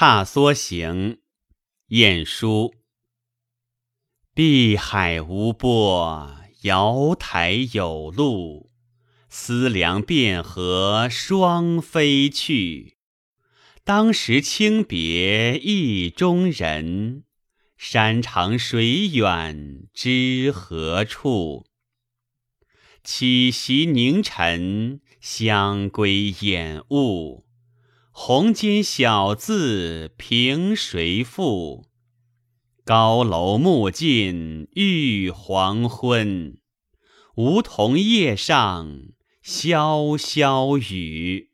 踏梭行》晏殊。碧海无波，瑶台有路。思量汴河双飞去，当时清别意中人。山长水远知何处？起席凝尘，相归掩雾。红笺小字凭谁赋？高楼暮尽欲黄昏，梧桐叶上潇潇雨。